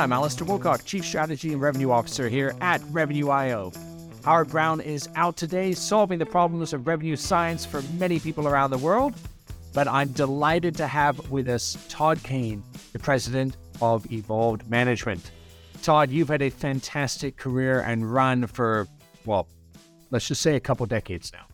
I'm Alistair Wilcock, Chief Strategy and Revenue Officer here at Revenue IO. Howard Brown is out today solving the problems of revenue science for many people around the world. But I'm delighted to have with us Todd Kane, the president of Evolved Management. Todd, you've had a fantastic career and run for, well, let's just say a couple decades now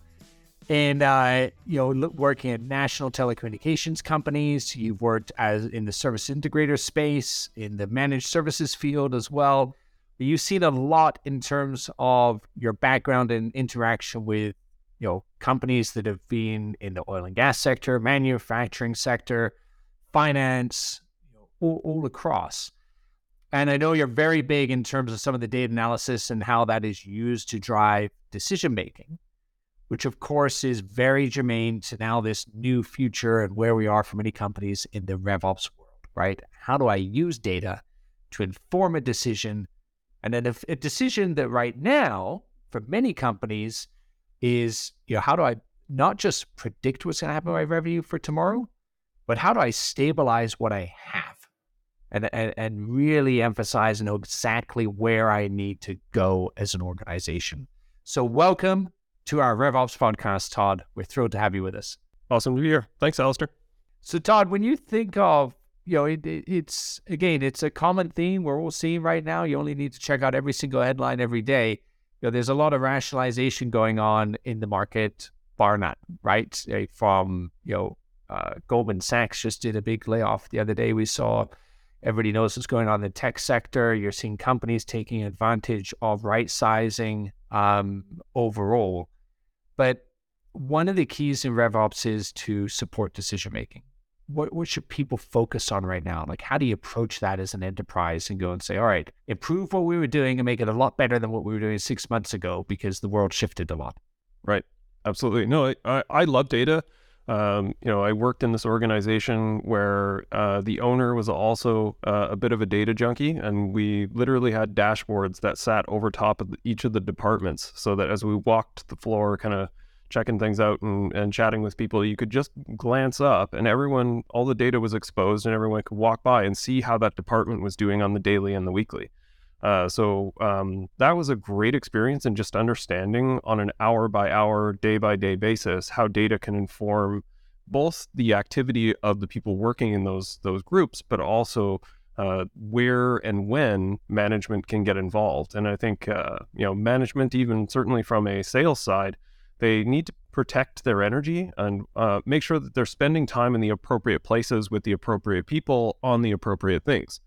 and uh, you know working at national telecommunications companies you've worked as in the service integrator space in the managed services field as well. You've seen a lot in terms of your background and interaction with you know companies that have been in the oil and gas sector manufacturing sector finance all, all across. And i know you're very big in terms of some of the data analysis and how that is used to drive decision making which of course is very germane to now this new future and where we are for many companies in the RevOps world, right? How do I use data to inform a decision? And then if a decision that right now for many companies is, you know, how do I not just predict what's going to happen with my revenue for tomorrow, but how do I stabilize what I have? And, and, and really emphasize and know exactly where I need to go as an organization. So welcome to our RevOps podcast, Todd. We're thrilled to have you with us. Awesome to be here. Thanks, Alistair. So, Todd, when you think of, you know, it, it, it's again, it's a common theme we're all seeing right now. You only need to check out every single headline every day. You know, there's a lot of rationalization going on in the market, bar none, right? From, you know, uh, Goldman Sachs just did a big layoff the other day. We saw everybody knows what's going on in the tech sector. You're seeing companies taking advantage of right sizing um, overall. But one of the keys in RevOps is to support decision making. What, what should people focus on right now? Like, how do you approach that as an enterprise and go and say, all right, improve what we were doing and make it a lot better than what we were doing six months ago because the world shifted a lot? Right. Absolutely. No, I, I love data. Um, you know, I worked in this organization where uh, the owner was also uh, a bit of a data junkie, and we literally had dashboards that sat over top of each of the departments, so that as we walked the floor, kind of checking things out and, and chatting with people, you could just glance up, and everyone, all the data was exposed, and everyone could walk by and see how that department was doing on the daily and the weekly. Uh, so um, that was a great experience in just understanding on an hour by hour, day by day basis how data can inform both the activity of the people working in those those groups, but also uh, where and when management can get involved. And I think uh, you know management, even certainly from a sales side, they need to protect their energy and uh, make sure that they're spending time in the appropriate places with the appropriate people on the appropriate things.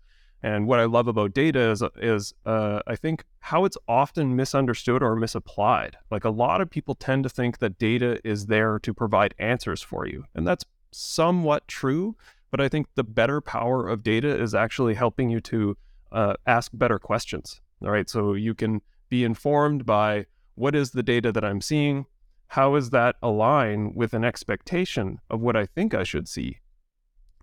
And what I love about data is, is uh, I think how it's often misunderstood or misapplied. Like a lot of people tend to think that data is there to provide answers for you. And that's somewhat true. But I think the better power of data is actually helping you to uh, ask better questions. All right. So you can be informed by what is the data that I'm seeing? How is that align with an expectation of what I think I should see?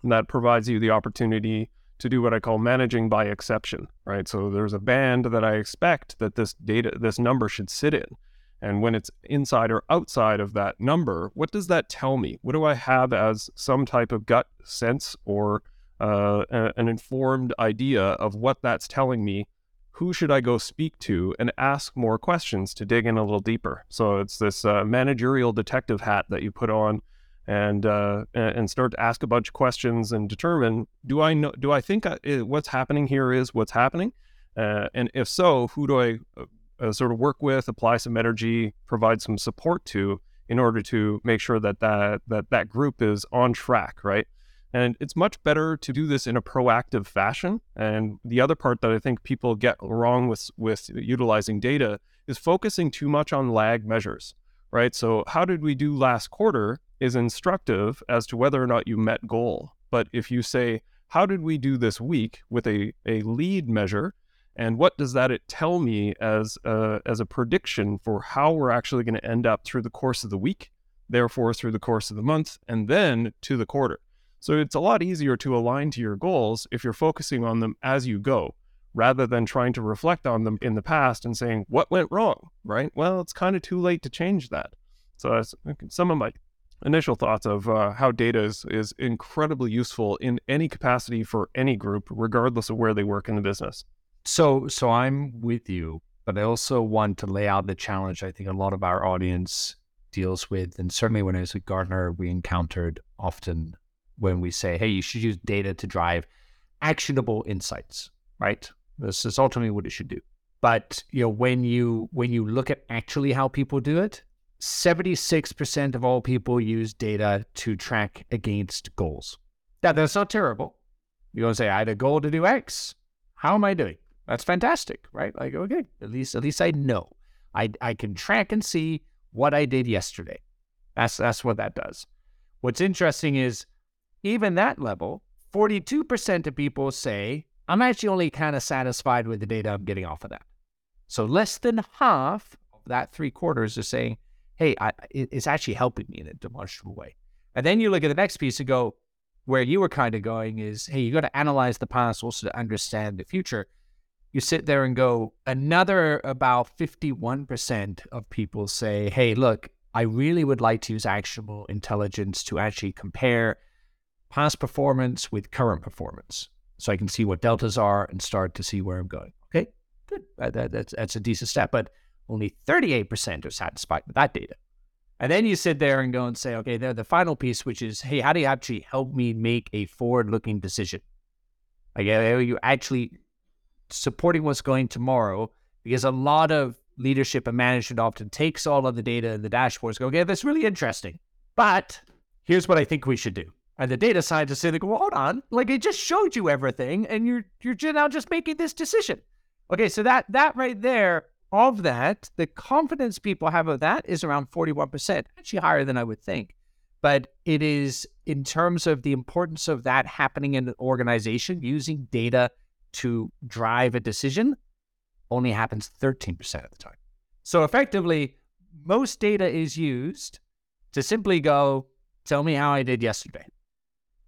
And that provides you the opportunity to do what I call managing by exception, right? So there's a band that I expect that this data, this number should sit in. And when it's inside or outside of that number, what does that tell me? What do I have as some type of gut sense or uh, an informed idea of what that's telling me? Who should I go speak to and ask more questions to dig in a little deeper? So it's this uh, managerial detective hat that you put on and uh, and start to ask a bunch of questions and determine do I know do I think I, what's happening here is what's happening, uh, and if so, who do I uh, uh, sort of work with, apply some energy, provide some support to in order to make sure that that that that group is on track, right? And it's much better to do this in a proactive fashion. And the other part that I think people get wrong with with utilizing data is focusing too much on lag measures, right? So how did we do last quarter? Is instructive as to whether or not you met goal. But if you say, how did we do this week with a, a lead measure? And what does that tell me as a, as a prediction for how we're actually going to end up through the course of the week, therefore through the course of the month, and then to the quarter? So it's a lot easier to align to your goals if you're focusing on them as you go, rather than trying to reflect on them in the past and saying, what went wrong, right? Well, it's kind of too late to change that. So some of my initial thoughts of uh, how data is, is incredibly useful in any capacity for any group, regardless of where they work in the business. So, so I'm with you, but I also want to lay out the challenge. I think a lot of our audience deals with, and certainly when I was at Gartner, we encountered often when we say, "Hey, you should use data to drive actionable insights." Right? This is ultimately what it should do. But you know, when you when you look at actually how people do it, 76% of all people use data to track against goals. Now, that's not terrible. You want to say, I had a goal to do X. How am I doing? That's fantastic, right? Like, okay, at least at least I know. I, I can track and see what I did yesterday. That's that's what that does. What's interesting is even that level, 42% of people say, I'm actually only kind of satisfied with the data I'm getting off of that. So less than half of that three quarters are saying, hey, I, it's actually helping me in a demonstrable way. And then you look at the next piece and go, where you were kind of going is, hey, you got to analyze the past also to understand the future. You sit there and go, another about 51% of people say, hey, look, I really would like to use actionable intelligence to actually compare past performance with current performance so I can see what deltas are and start to see where I'm going. Okay, good. That, that's, that's a decent step. But only 38% are satisfied with that data. And then you sit there and go and say, okay, there the final piece, which is, hey, how do you actually help me make a forward-looking decision? Like, are you actually supporting what's going tomorrow? Because a lot of leadership and management often takes all of the data and the dashboards, go, okay, that's really interesting, but here's what I think we should do. And the data scientists say, well, hold on, like it just showed you everything, and you're you're now just making this decision. Okay, so that that right there of that, the confidence people have of that is around 41%, actually higher than I would think. But it is in terms of the importance of that happening in an organization using data to drive a decision only happens 13% of the time. So effectively, most data is used to simply go, tell me how I did yesterday.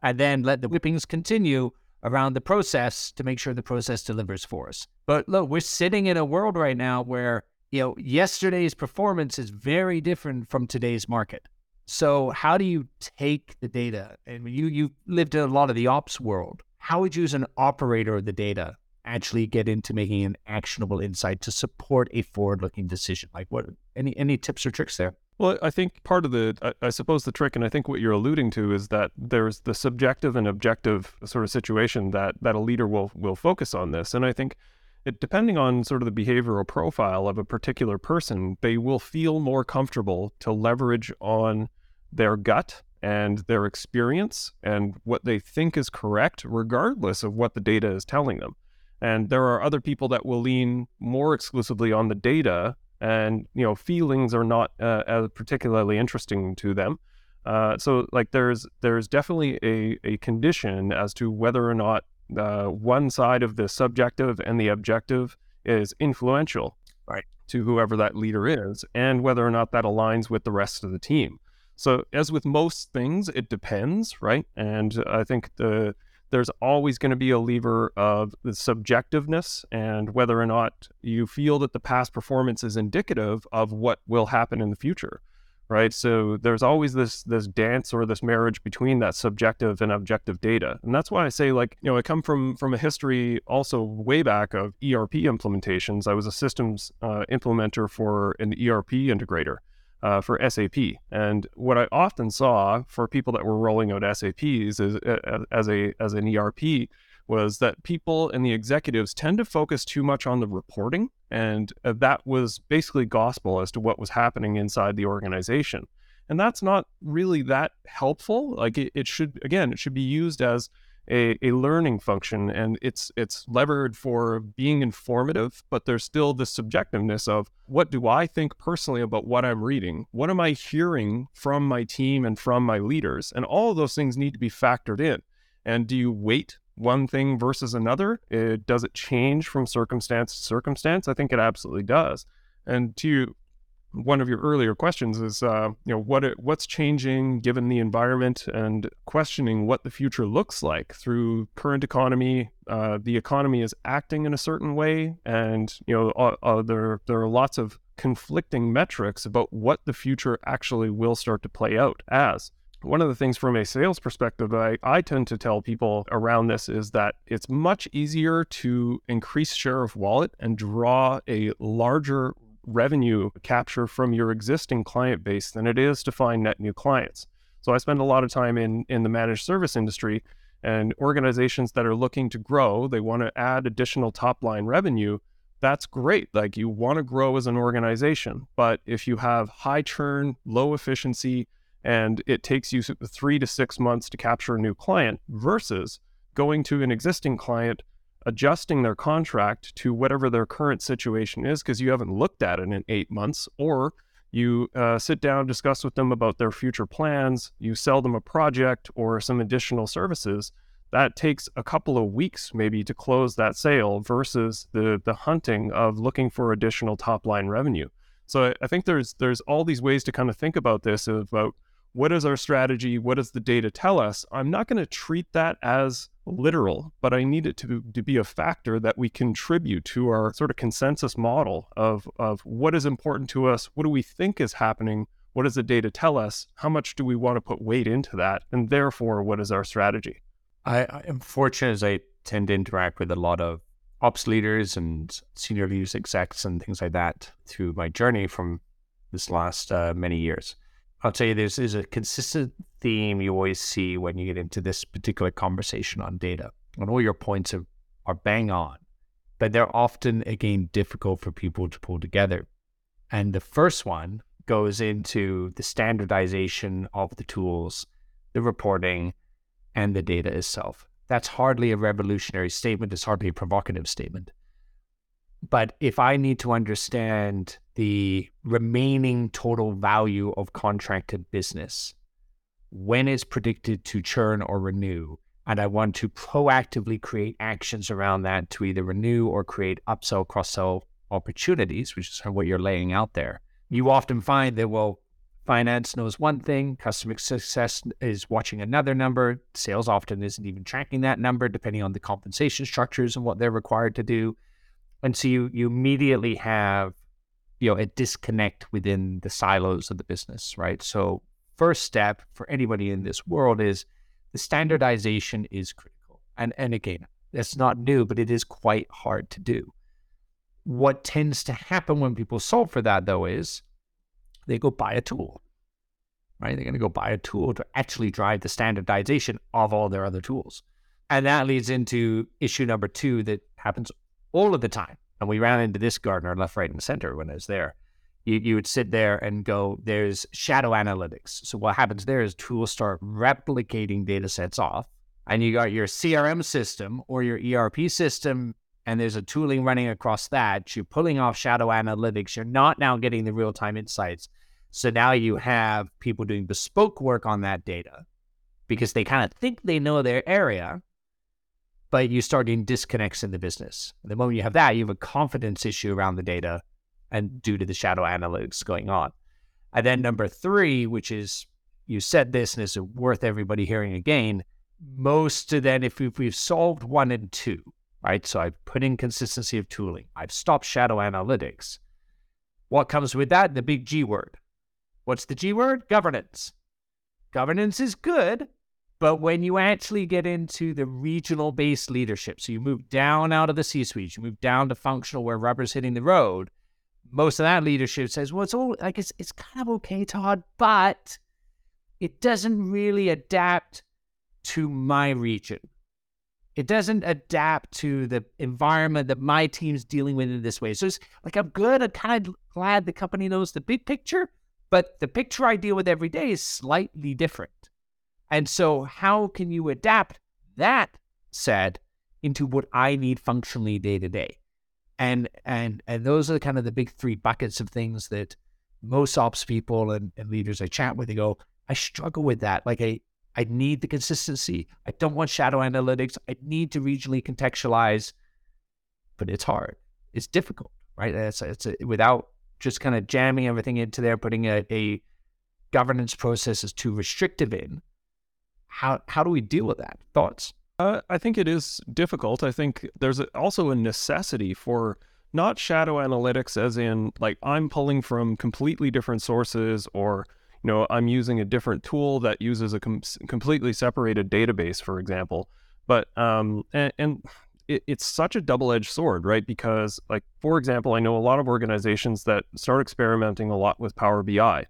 And then let the whippings continue around the process to make sure the process delivers for us. But look, we're sitting in a world right now where, you know, yesterday's performance is very different from today's market. So how do you take the data? And you you lived in a lot of the ops world. How would you as an operator of the data actually get into making an actionable insight to support a forward-looking decision? Like what any any tips or tricks there? Well, I think part of the, I, I, suppose the trick, and I think what you're alluding to is that there's the subjective and objective sort of situation that that a leader will will focus on this, and I think it depending on sort of the behavioral profile of a particular person, they will feel more comfortable to leverage on their gut and their experience and what they think is correct, regardless of what the data is telling them. And there are other people that will lean more exclusively on the data and you know feelings are not uh, particularly interesting to them. Uh, so like there's there's definitely a, a condition as to whether or not uh, one side of the subjective and the objective is influential right. to whoever that leader is and whether or not that aligns with the rest of the team. So as with most things it depends right? And i think the there's always going to be a lever of the subjectiveness and whether or not you feel that the past performance is indicative of what will happen in the future right? So there's always this this dance or this marriage between that subjective and objective data. And that's why i say like you know i come from from a history also way back of erp implementations. I was a systems uh, implementer for an erp integrator uh, for SAP. And what I often saw for people that were rolling out SAPs is, uh, as a as an ERP was that people and the executives tend to focus too much on the reporting, and uh, that was basically gospel as to what was happening inside the organization. And that's not really that helpful. Like it, it should again, it should be used as a, a learning function and it's it's levered for being informative but there's still the subjectiveness of what do i think personally about what i'm reading? What am i hearing from my team and from my leaders? And all those things need to be factored in. And do you weight one thing versus another? It, does it change from circumstance to circumstance? I think it absolutely does. And to one of your earlier questions is, uh, you know, what it, what's changing given the environment and questioning what the future looks like through current economy. Uh, the economy is acting in a certain way, and you know, uh, there there are lots of conflicting metrics about what the future actually will start to play out as. One of the things from a sales perspective I, I tend to tell people around this is that it's much easier to increase share of wallet and draw a larger revenue capture from your existing client base than it is to find net new clients. So I spend a lot of time in in the managed service industry and organizations that are looking to grow, they want to add additional top line revenue. That's great. Like you want to grow as an organization, but if you have high churn, low efficiency, and it takes you three to six months to capture a new client versus going to an existing client, adjusting their contract to whatever their current situation is because you haven't looked at it in eight months, or you uh, sit down, discuss with them about their future plans, you sell them a project or some additional services. That takes a couple of weeks maybe to close that sale versus the the hunting of looking for additional top line revenue. So I, I think there's there's all these ways to kind of think about this about what is our strategy? What does the data tell us? I'm not going to treat that as literal, but I need it to, to be a factor that we contribute to our sort of consensus model of, of what is important to us, what do we think is happening, what does the data tell us, how much do we want to put weight into that, and therefore, what is our strategy? I, I am fortunate as I tend to interact with a lot of ops leaders and senior leaders, execs, and things like that through my journey from this last uh, many years. I'll tell you, this is a consistent theme you always see when you get into this particular conversation on data. And all your points are, are bang on, but they're often, again, difficult for people to pull together. And the first one goes into the standardization of the tools, the reporting, and the data itself. That's hardly a revolutionary statement. It's hardly a provocative statement. But if I need to understand the remaining total value of contracted business, when it's predicted to churn or renew, and I want to proactively create actions around that to either renew or create upsell, cross sell opportunities, which is what you're laying out there. You often find that, well, finance knows one thing, customer success is watching another number, sales often isn't even tracking that number, depending on the compensation structures and what they're required to do and so you you immediately have you know a disconnect within the silos of the business right? So first step for anybody in this world is the standardization is critical. And and again that's not new but it is quite hard to do. What tends to happen when people solve for that though is they go buy a tool right? They're going to go buy a tool to actually drive the standardization of all their other tools. And that leads into issue number two that happens all of the time. And we ran into this Gartner left, right, and center when I was there. You, you would sit there and go, there's shadow analytics. So what happens there is tools start replicating data sets off. And you got your CRM system or your ERP system, and there's a tooling running across that. You're pulling off shadow analytics. You're not now getting the real time insights. So now you have people doing bespoke work on that data because they kind of think they know their area, but you start getting disconnects in the business. The moment you have that, you have a confidence issue around the data and due to the shadow analytics going on. And then number three, which is you said this and it's worth everybody hearing again. Most of then, if we've, we've solved one and two, right? So I've put in consistency of tooling. I've stopped shadow analytics. What comes with that? The big G word. What's the G word? Governance. Governance is good, but when you actually get into the regional based leadership, so you move down out of the C suite, you move down to functional where rubber's hitting the road, most of that leadership says, well, it's all like it's, it's kind of okay, Todd, but it doesn't really adapt to my region. It doesn't adapt to the environment that my team's dealing with in this way. So it's like I'm good. I'm kind of glad the company knows the big picture, but the picture I deal with every day is slightly different. And so, how can you adapt that set into what I need functionally day to day? And and and those are kind of the big three buckets of things that most ops people and, and leaders I chat with, they go, I struggle with that. Like I I need the consistency. I don't want shadow analytics. I need to regionally contextualize, but it's hard. It's difficult, right? It's, it's a, without just kind of jamming everything into there, putting a, a governance process is too restrictive in how how do we deal with that? Thoughts? Uh, I think it is difficult. I think there's also a necessity for not shadow analytics as in like I'm pulling from completely different sources or you know I'm using a different tool that uses a com- completely separated database for example but um and, and it, it's such a double-edged sword right because like for example I know a lot of organizations that start experimenting a lot with Power BI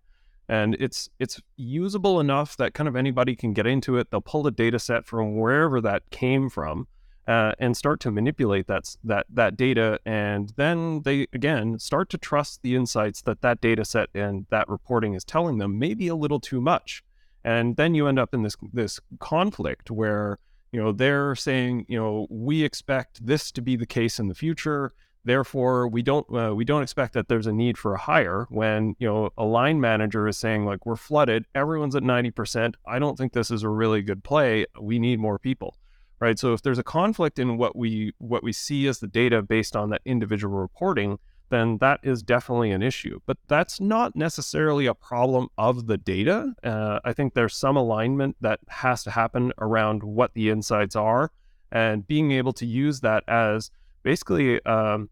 and it's it's usable enough that kind of anybody can get into it. They'll pull the data set from wherever that came from uh, and start to manipulate that that that data, and then they again start to trust the insights that that data set and that reporting is telling them, maybe a little too much, and then you end up in this this conflict where you know they're saying you know we expect this to be the case in the future therefore we don't uh, we don't expect that there's a need for a hire when you know a line manager is saying like we're flooded everyone's at 90% i don't think this is a really good play we need more people right? So if there's a conflict in what we what we see as the data based on that individual reporting, then that is definitely an issue. But that's not necessarily a problem of the data. Uh, I think there's some alignment that has to happen around what the insights are, and being able to use that as basically um,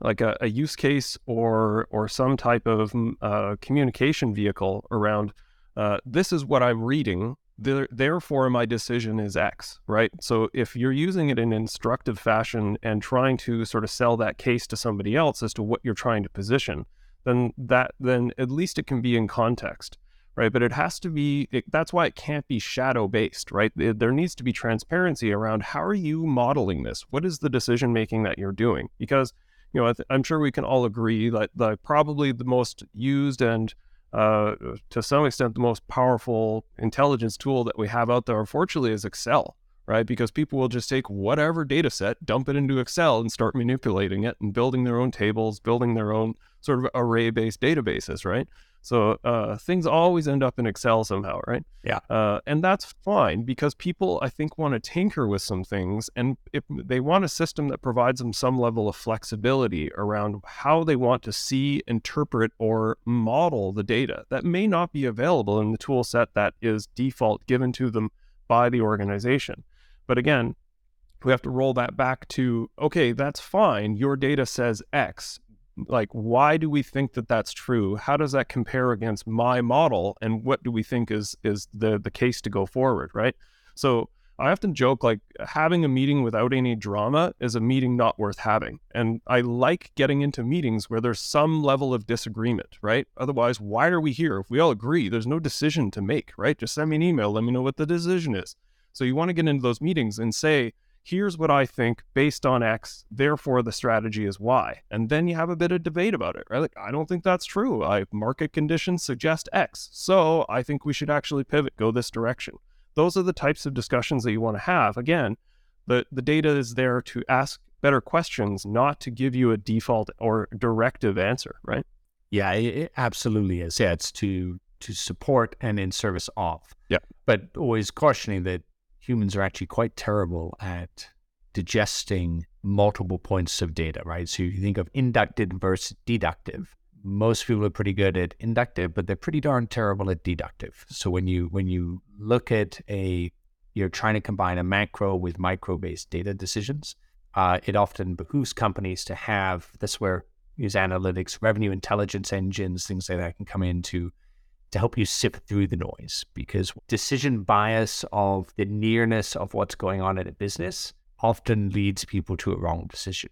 like a, a, use case or or some type of mm, uh, communication vehicle around. Uh, this is what I'm reading therefore my decision is X, right? So if you're using it in instructive fashion and trying to sort of sell that case to somebody else as to what you're trying to position, then that then at least it can be in context, right? But it has to be. It, that's why it can't be shadow based, right? It, there needs to be transparency around how are you modeling this? What is the decision making that you're doing? Because you know, I am sure we can all agree that probably the most used and uh, to some extent, the most powerful intelligence tool that we have out there, unfortunately, is Excel, right? Because people will just take whatever data set, dump it into Excel, and start manipulating it and building their own tables, building their own sort of array based databases, right? So uh, things always end up in Excel somehow, right? Yeah. Uh, and that's fine because people, I think, want to tinker with some things, and if they want a system that provides them some level of flexibility around how they want to see, interpret, or model the data that may not be available in the tool set that is default given to them by the organization. But again, we have to roll that back to okay, that's fine. Your data says X like why do we think that that's true? How does that compare against my model? And what do we think is is the the case to go forward right? So i often joke like having a meeting without any drama is a meeting not worth having. And i like getting into meetings where there's some level of disagreement right? Otherwise why are we here? If we all agree there's no decision to make right? Just send me an email let me know what the decision is. So you want to get into those meetings and say here's what I think based on X, therefore the strategy is Y. And then you have a bit of debate about it, right? Like, I don't think that's true. I market conditions suggest X. So I think we should actually pivot, go this direction. Those are the types of discussions that you want to have. Again, the, the data is there to ask better questions, not to give you a default or directive answer, right? Yeah, it absolutely is. Yeah, it's to to support and in service of. Yeah. But always cautioning that humans are actually quite terrible at digesting multiple points of data, right? So you think of inductive versus deductive. Most people are pretty good at inductive, but they're pretty darn terrible at deductive. So when you when you look at a you're trying to combine a macro with micro based data decisions, uh, it often behooves companies to have this where use analytics, revenue intelligence engines, things like that can come in to to help you sift through the noise because decision bias of the nearness of what's going on in a business often leads people to a wrong decision.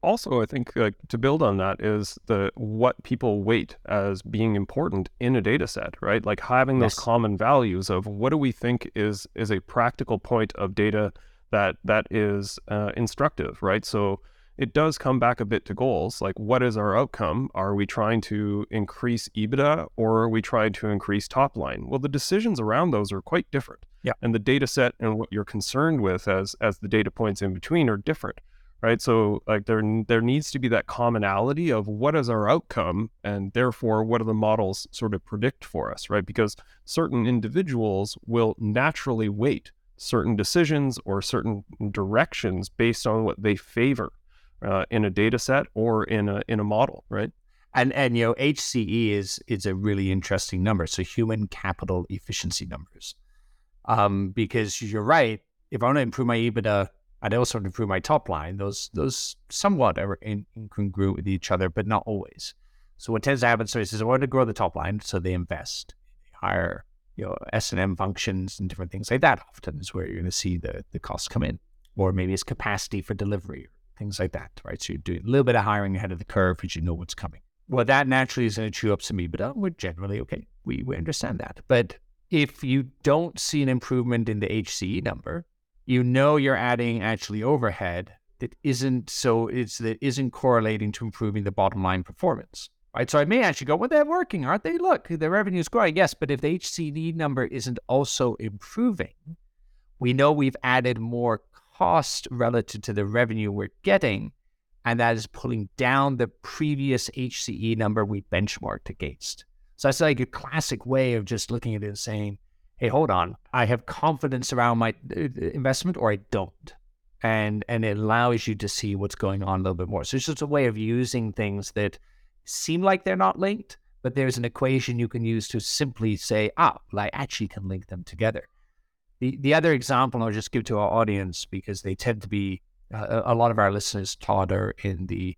Also, I think like to build on that is the what people weight as being important in a data set, right? Like having those yes. common values of what do we think is is a practical point of data that that is uh, instructive, right? So it does come back a bit to goals. Like, what is our outcome? Are we trying to increase EBITDA or are we trying to increase top line? Well, the decisions around those are quite different. Yeah. And the data set and what you're concerned with as as the data points in between are different. Right. So like there there needs to be that commonality of what is our outcome and therefore what do the models sort of predict for us, right? Because certain individuals will naturally weight certain decisions or certain directions based on what they favor uh, in a data set or in a in a model, right? And and you know HCE is is a really interesting number. So human capital efficiency numbers, um, because you're right. If I want to improve my EBITDA and also want to improve my top line, those those somewhat are incongruent with each other, but not always. So what tends to happen so is I want to grow the top line, so they invest, hire you know S and M functions and different things like that. Often is where you're going to see the the costs come in, or maybe it's capacity for delivery, things like that, right? So you're doing a little bit of hiring ahead of the curve because you know what's coming. Well, that naturally is going to chew up some EBITDA. We're generally okay. We we understand that, but if you don't see an improvement in the HCE number, you know you're adding actually overhead that isn't so it's that isn't correlating to improving the bottom line performance. Right. So I may actually go, well, they're working, aren't they? Look, the revenue is growing. Yes, but if the HCE number isn't also improving, we know we've added more cost relative to the revenue we're getting, and that is pulling down the previous HCE number we benchmarked against. So that's like a classic way of just looking at it and saying, hey, hold on, I have confidence around my uh, investment or I don't. And, and it allows you to see what's going on a little bit more. So it's just a way of using things that seem like they're not linked, but there's an equation you can use to simply say, ah, well, I actually can link them together. The, the other example I'll just give to our audience because they tend to be, uh, a lot of our listeners, Todd, are in the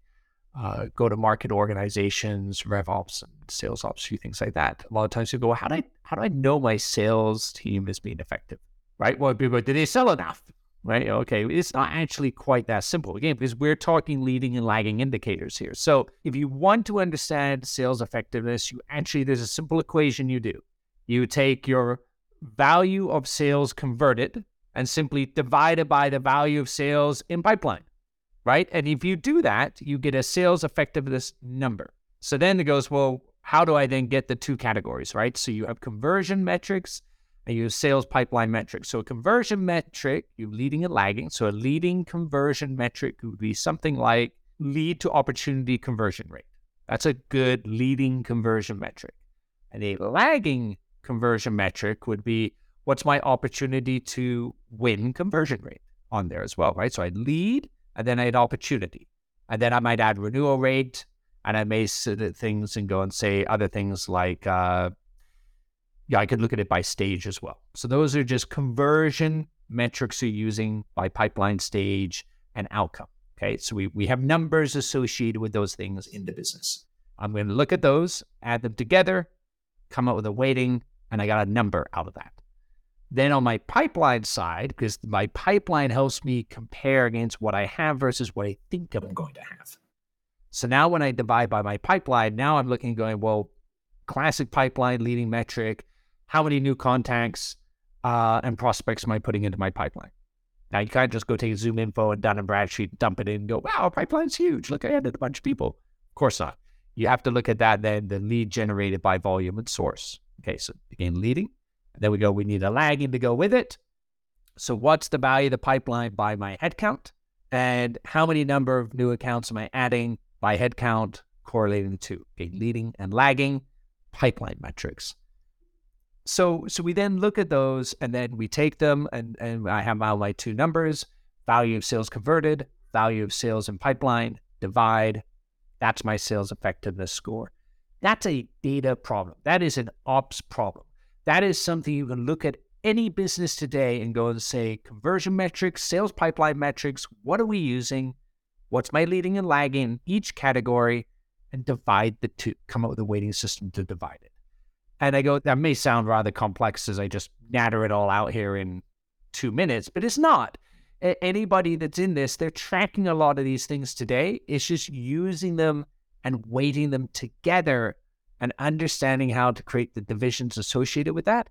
uh, go to market organizations, RevOps and sales ops, few things like that. A lot of times you go, well, how do I how do I know my sales team is being effective? Right? Well, people, did they sell enough? Right? Okay, it's not actually quite that simple again because we're talking leading and lagging indicators here. So if you want to understand sales effectiveness, you actually there's a simple equation you do. You take your value of sales converted and simply divide it by the value of sales in pipeline right? And if you do that, you get a sales effectiveness number. So then it goes, well, how do I then get the two categories, right? So you have conversion metrics and you have sales pipeline metrics. So a conversion metric, you're leading and lagging. So a leading conversion metric would be something like lead to opportunity conversion rate. That's a good leading conversion metric. And a lagging conversion metric would be what's my opportunity to win conversion rate on there as well, right? So I lead and then I had opportunity. And then I might add renewal rate, and I may sit at things and go and say other things like, uh, yeah, I could look at it by stage as well. So those are just conversion metrics you're using by pipeline stage and outcome. Okay, so we, we have numbers associated with those things in the business. I'm going to look at those, add them together, come up with a weighting, and I got a number out of that. Then on my pipeline side, because my pipeline helps me compare against what I have versus what I think I'm going to have. So now when I divide by my pipeline, now I'm looking going, well, classic pipeline leading metric, how many new contacts uh, and prospects am I putting into my pipeline? Now you can't just go take ZoomInfo and Dun and Bradstreet, dump it in and go, wow, our pipeline's huge. Look, I added a bunch of people. Of course not. You have to look at that then, the lead generated by volume and source. Okay, so again, leading, then we go, we need a lagging to go with it. So what's the value of the pipeline by my headcount? And how many number of new accounts am I adding by headcount correlating to okay, leading and lagging pipeline metrics? So so we then look at those and then we take them and, and I have my two numbers, value of sales converted, value of sales in pipeline, divide. That's my sales effectiveness score. That's a data problem. That is an ops problem. That is something you can look at any business today and go and say conversion metrics, sales pipeline metrics, what are we using? What's my leading and lagging each category and divide the two, come up with a weighting system to divide it. And I go, that may sound rather complex as I just natter it all out here in two minutes, but it's not. Anybody that's in this, they're tracking a lot of these things today. It's just using them and weighting them together and understanding how to create the divisions associated with that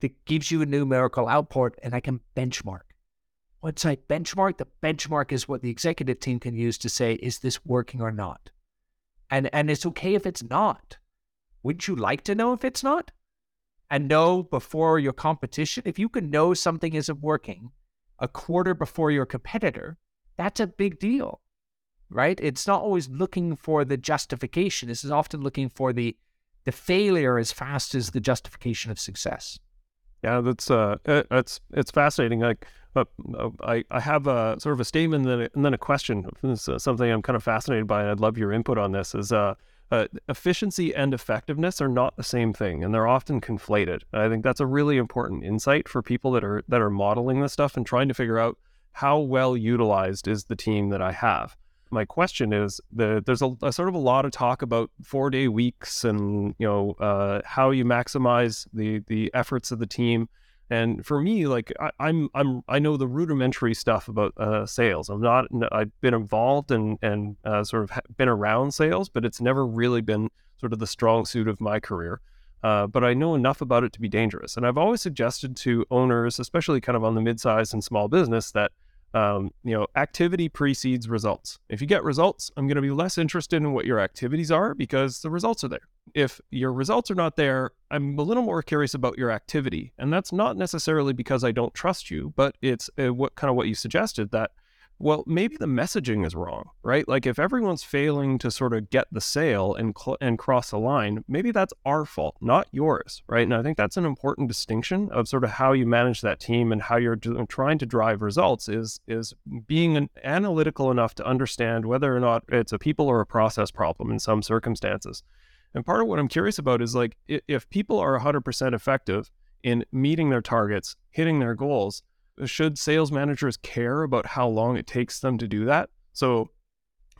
that gives you a numerical output and I can benchmark. Once I benchmark, the benchmark is what the executive team can use to say, is this working or not? And and it's okay if it's not. Wouldn't you like to know if it's not? And know before your competition, if you can know something isn't working a quarter before your competitor, that's a big deal right? It's not always looking for the justification. This is often looking for the the failure as fast as the justification of success. Yeah, that's uh, it's it's fascinating. Like, uh, I I have a sort of a statement and then a, and then a question. This is something I'm kind of fascinated by, and I'd love your input on this. Is uh, uh, efficiency and effectiveness are not the same thing, and they're often conflated. I think that's a really important insight for people that are that are modeling this stuff and trying to figure out how well utilized is the team that I have? My question is the, there's a, a sort of a lot of talk about four day weeks and you know uh, how you maximize the the efforts of the team. And for me, like I, am I'm, I'm I know the rudimentary stuff about uh, sales. I'm not I've been involved and and uh, sort of been around sales, but it's never really been sort of the strong suit of my career. Uh, but I know enough about it to be dangerous. And I've always suggested to owners, especially kind of on the mid-sized and small business, that um, you know, activity precedes results. If you get results, I'm going to be less interested in what your activities are because the results are there. If your results are not there, I'm a little more curious about your activity, and that's not necessarily because I don't trust you, but it's uh, what kind of what you suggested that well, maybe the messaging is wrong, right? Like if everyone's failing to sort of get the sale and cl- and cross the line, maybe that's our fault, not yours, right? And I think that's an important distinction of sort of how you manage that team and how you're do- trying to drive results is is being an- analytical enough to understand whether or not it's a people or a process problem in some circumstances. And part of what I'm curious about is like if people are 100% effective in meeting their targets, hitting their goals, should sales managers care about how long it takes them to do that? So,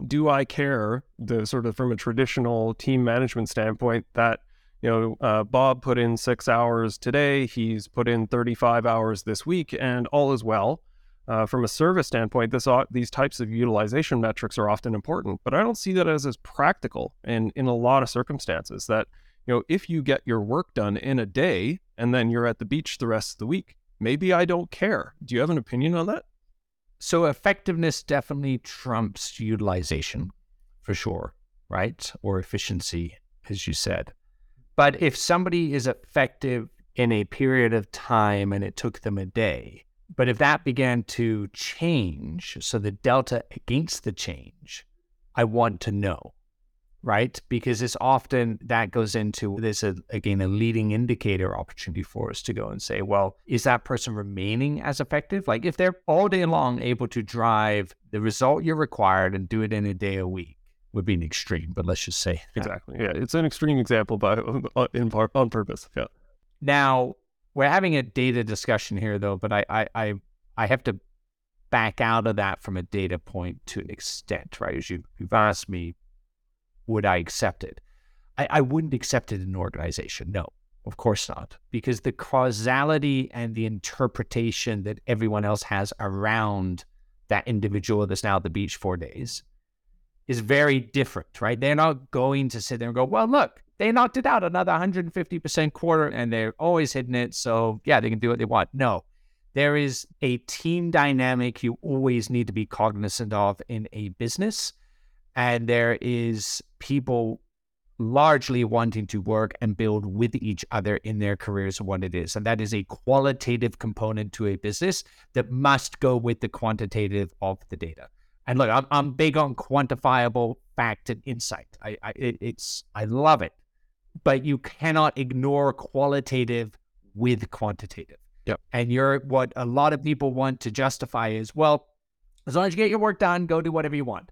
do I care the sort of from a traditional team management standpoint that you know uh, Bob put in six hours today, he's put in 35 hours this week, and all is well. Uh, from a service standpoint, this these types of utilization metrics are often important, but I don't see that as as practical in in a lot of circumstances. That you know, if you get your work done in a day and then you're at the beach the rest of the week, maybe I don't care. Do you have an opinion on that? So effectiveness definitely trumps utilization for sure, right? Or efficiency, as you said. But if somebody is effective in a period of time and it took them a day, but if that began to change, so the delta against the change, I want to know right? Because it's often that goes into there's a again a leading indicator opportunity for us to go and say, well, is that person remaining as effective? Like if they're all day long able to drive the result you're required and do it in a day a week would be an extreme, but let's just say exactly. Yeah, it's an extreme example, but in part on purpose. Yeah. Now we're having a data discussion here, though, but I I I, I have to back out of that from a data point to an extent, right? As you, you've asked me would I accept it? I, I wouldn't accept it in an organization. No, of course not. Because the causality and the interpretation that everyone else has around that individual that's now at the beach four days is very different, right? They're not going to sit there and go, well, look, they knocked it out another 150% quarter and they're always hitting it. So, yeah, they can do what they want. No, there is a team dynamic you always need to be cognizant of in a business and there is people largely wanting to work and build with each other in their careers what it is. And that is a qualitative component to a business that must go with the quantitative of the data. And look i'm, I'm big on quantifiable fact and insight. I, I it's i love it. But you cannot ignore qualitative with quantitative. Yep. And you're what a lot of people want to justify is well as long as you get your work done go do whatever you want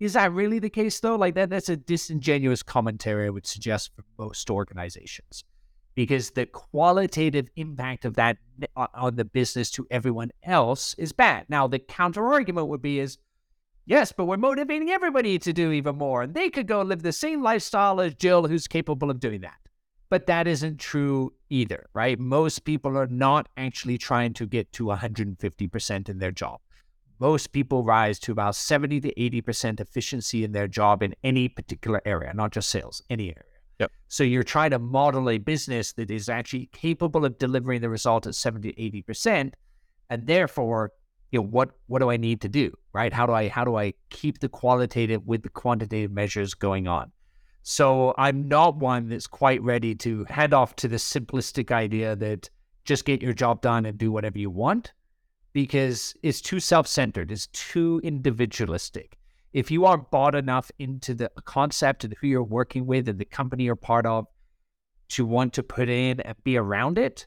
is that really the case though? Like that that's a disingenuous commentary I would suggest for most organizations. Because the qualitative impact of that on the business to everyone else is bad. Now the counter argument would be is yes, but we're motivating everybody to do even more. And they could go live the same lifestyle as Jill, who's capable of doing that. But that isn't true either, right? Most people are not actually trying to get to 150% in their job most people rise to about 70 to 80% efficiency in their job in any particular area, not just sales, any area. Yep. So you're trying to model a business that is actually capable of delivering the result at 70 to 80%. And therefore, you know, what what do I need to do? Right? How do I how do I keep the qualitative with the quantitative measures going on? So I'm not one that's quite ready to head off to the simplistic idea that just get your job done and do whatever you want because it's too self centered, it's too individualistic. If you aren't bought enough into the concept and who you're working with and the company you're part of to want to put in and be around it,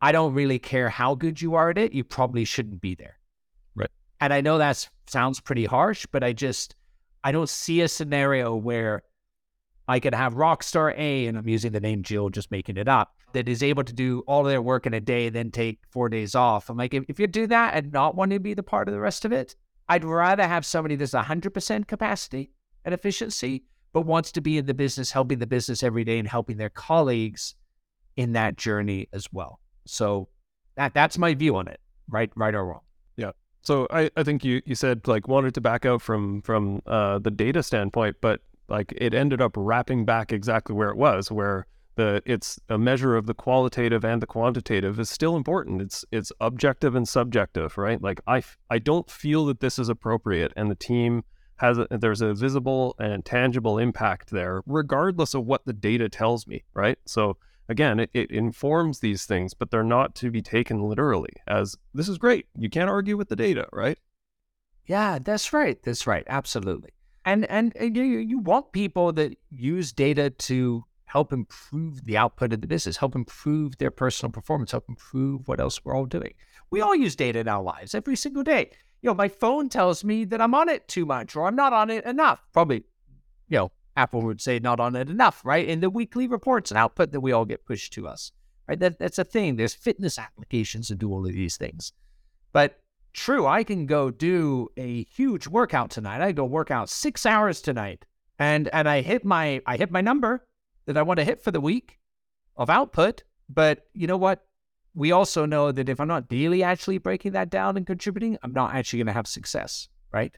I don't really care how good you are at it. You probably shouldn't be there. Right. And I know that sounds pretty harsh, but I just, I don't see a scenario where I could have Rockstar A, and I'm using the name Jill, just making it up, that is able to do all their work in a day, then take four days off. I'm like, if, if you do that and not want to be the part of the rest of it, I'd rather have somebody that's 100% capacity and efficiency, but wants to be in the business, helping the business every day and helping their colleagues in that journey as well. So that that's my view on it, right, right or wrong. Yeah. So I, I think you, you said like wanted to back out from from uh, the data standpoint, but like it ended up wrapping back exactly where it was, where the it's a measure of the qualitative and the quantitative is still important. It's it's objective and subjective, right? Like I I don't feel that this is appropriate, and the team has a, there's a visible and tangible impact there, regardless of what the data tells me, right? So again, it, it informs these things, but they're not to be taken literally. As this is great, you can't argue with the data, right? Yeah, that's right. That's right. Absolutely. And and, and you you want people that use data to help improve the output of the business, help improve their personal performance, help improve what else we're all doing. We all use data in our lives every single day. You know, my phone tells me that I'm on it too much or I'm not on it enough. Probably, you know, Apple would say not on it enough, right? In the weekly reports and output that we all get pushed to us, right? That, that's a thing. There's fitness applications to do all of these things. But true, I can go do a huge workout tonight. I go work out six hours tonight and, and I hit my, I hit my number that I want to hit for the week of output. But you know what? We also know that if I'm not daily actually breaking that down and contributing, I'm not actually going to have success, right?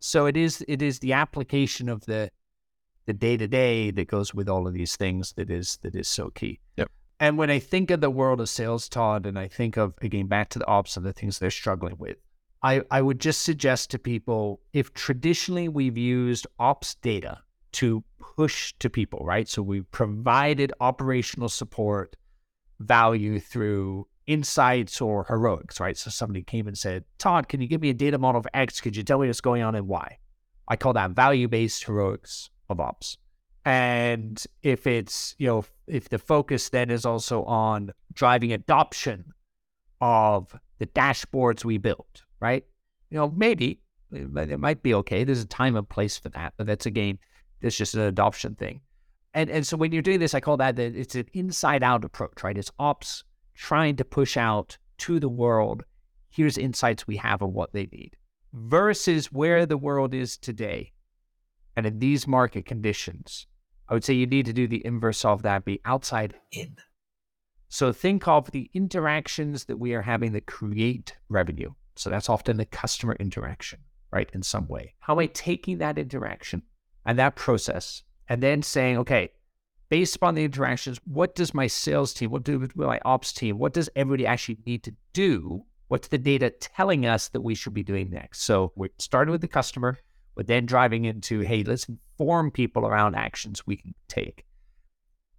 So it is it is the application of the the day to day that goes with all of these things that is that is so key. Yep. And when I think of the world of sales, Todd, and I think of again back to the ops and the things they're struggling with, I, I would just suggest to people if traditionally we've used ops data to push to people, right? So we provided operational support value through insights or heroics, right? So somebody came and said, Todd, can you give me a data model for X? Could you tell me what's going on and why? I call that value based heroics of ops. And if it's, you know, if the focus then is also on driving adoption of the dashboards we built, right? You know, maybe it might be okay. There's a time and place for that, but that's again it's just an adoption thing. And and so when you're doing this, I call that the, it's an inside out approach, right? It's ops trying to push out to the world. Here's insights we have of what they need versus where the world is today. And in these market conditions, I would say you need to do the inverse of that, be outside in. So think of the interactions that we are having that create revenue. So that's often the customer interaction, right? In some way. How am I taking that interaction and that process, and then saying, okay, based upon the interactions, what does my sales team, what do my ops team, what does everybody actually need to do? What's the data telling us that we should be doing next? So we started with the customer, but then driving into, hey, let's inform people around actions we can take.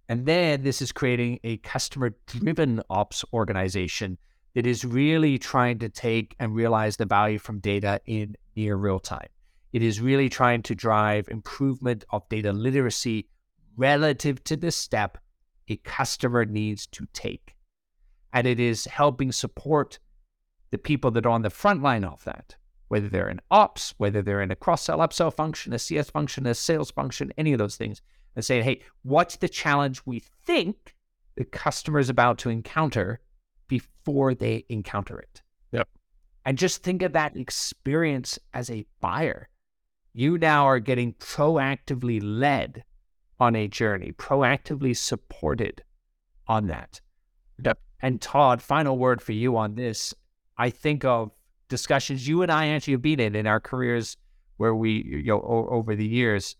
And then this is creating a customer driven ops organization that is really trying to take and realize the value from data in near real time. It is really trying to drive improvement of data literacy relative to the step a customer needs to take. And it is helping support the people that are on the front line of that, whether they're in ops, whether they're in a cross sell upsell function, a CS function, a sales function, any of those things, and saying, hey, what's the challenge we think the customer is about to encounter before they encounter it? Yep. And just think of that experience as a buyer you now are getting proactively led on a journey, proactively supported on that. Yep. And Todd, final word for you on this. I think of discussions you and I actually have been in in our careers where we, you know, over the years,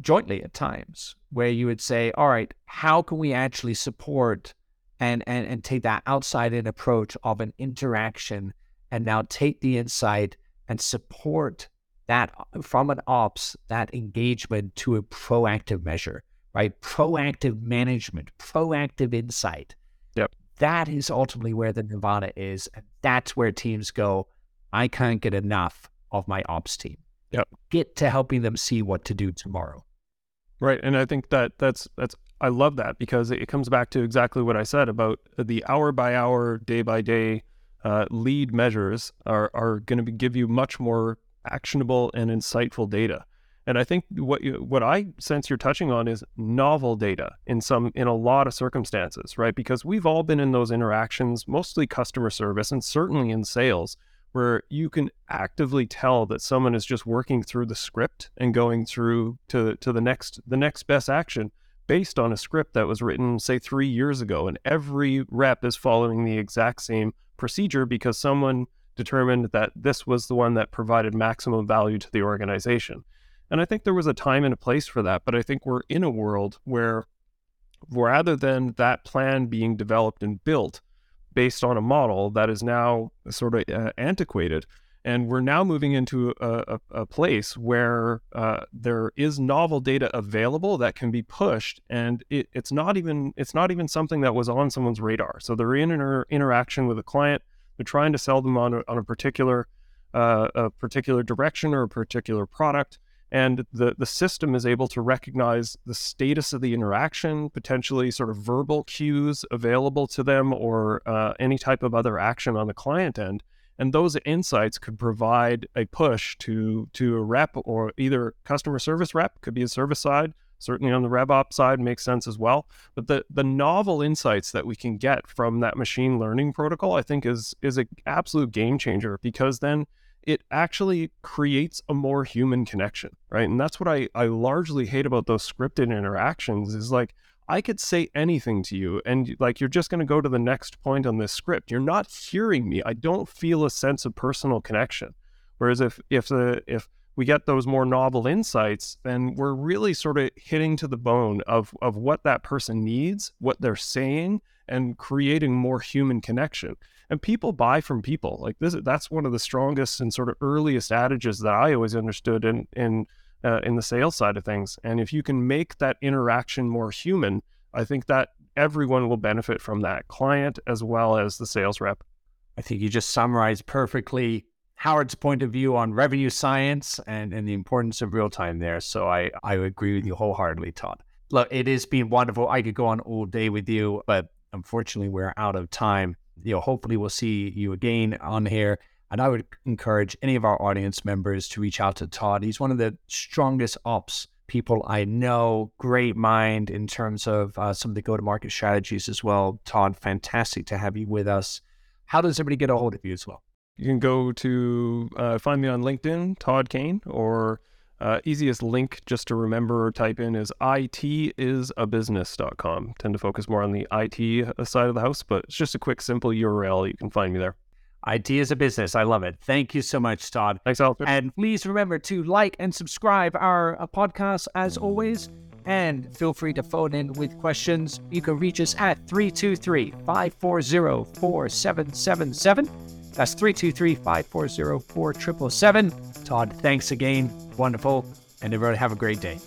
jointly at times, where you would say, all right, how can we actually support and, and, and take that outside in approach of an interaction and now take the insight and support that from an ops, that engagement to a proactive measure, right? Proactive management, proactive insight. Yep. That is ultimately where the nirvana is. And that's where teams go, I can't get enough of my ops team. Yep. Get to helping them see what to do tomorrow. Right. And I think that that's, that's, I love that because it comes back to exactly what I said about the hour by hour, day by day uh, lead measures are, are going to give you much more actionable and insightful data. And I think what you, what I sense you're touching on is novel data in some in a lot of circumstances, right? Because we've all been in those interactions, mostly customer service and certainly in sales, where you can actively tell that someone is just working through the script and going through to to the next the next best action based on a script that was written say 3 years ago and every rep is following the exact same procedure because someone determined that this was the one that provided maximum value to the organization. And I think there was a time and a place for that. But I think we're in a world where rather than that plan being developed and built based on a model that is now sort of uh, antiquated, and we're now moving into a, a, a place where uh, there is novel data available that can be pushed, and it, it's not even it's not even something that was on someone's radar. So they're in an interaction with a client, they're trying to sell them on a, on a particular uh, a particular direction or a particular product, and the the system is able to recognize the status of the interaction potentially sort of verbal cues available to them or uh, any type of other action on the client end and those insights could provide a push to to a rep or either customer service rep could be a service side certainly on the RevOps side makes sense as well but the the novel insights that we can get from that machine learning protocol i think is is an absolute game changer because then it actually creates a more human connection, right? And that's what I, I largely hate about those scripted interactions is like, I could say anything to you and like you're just going to go to the next point on this script. You're not hearing me. I don't feel a sense of personal connection. Whereas if if the if we get those more novel insights, then we're really sort of hitting to the bone of of what that person needs, what they're saying, and creating more human connection. And people buy from people. Like this that's one of the strongest and sort of earliest adages that i always understood in in uh, in the sales side of things. And if you can make that interaction more human i think that everyone will benefit from that client as well as the sales rep. I think you just summarized perfectly howard's point of view on revenue science and, and the importance of real time there so i i agree with you wholeheartedly todd look it has been wonderful i could go on all day with you but unfortunately we're out of time you know, hopefully we'll see you again on here. And I would encourage any of our audience members to reach out to Todd. He's one of the strongest ops people I know. Great mind in terms of uh, some of the go to market strategies as well. Todd, fantastic to have you with us. How does everybody get a hold of you as well? You can go to uh, find me on LinkedIn, Todd Kane, or uh, easiest link just to remember or type in is itisabusiness.com. Tend to focus more on the IT side of the house, but it's just a quick, simple URL. You can find me there. IT is a business. I love it. Thank you so much, Todd. Thanks, Al. And please remember to like and subscribe our uh, podcast as always. And feel free to phone in with questions. You can reach us at 323 540 4777. That's 323 540 4777. Todd, thanks again. Wonderful. And everybody have a great day.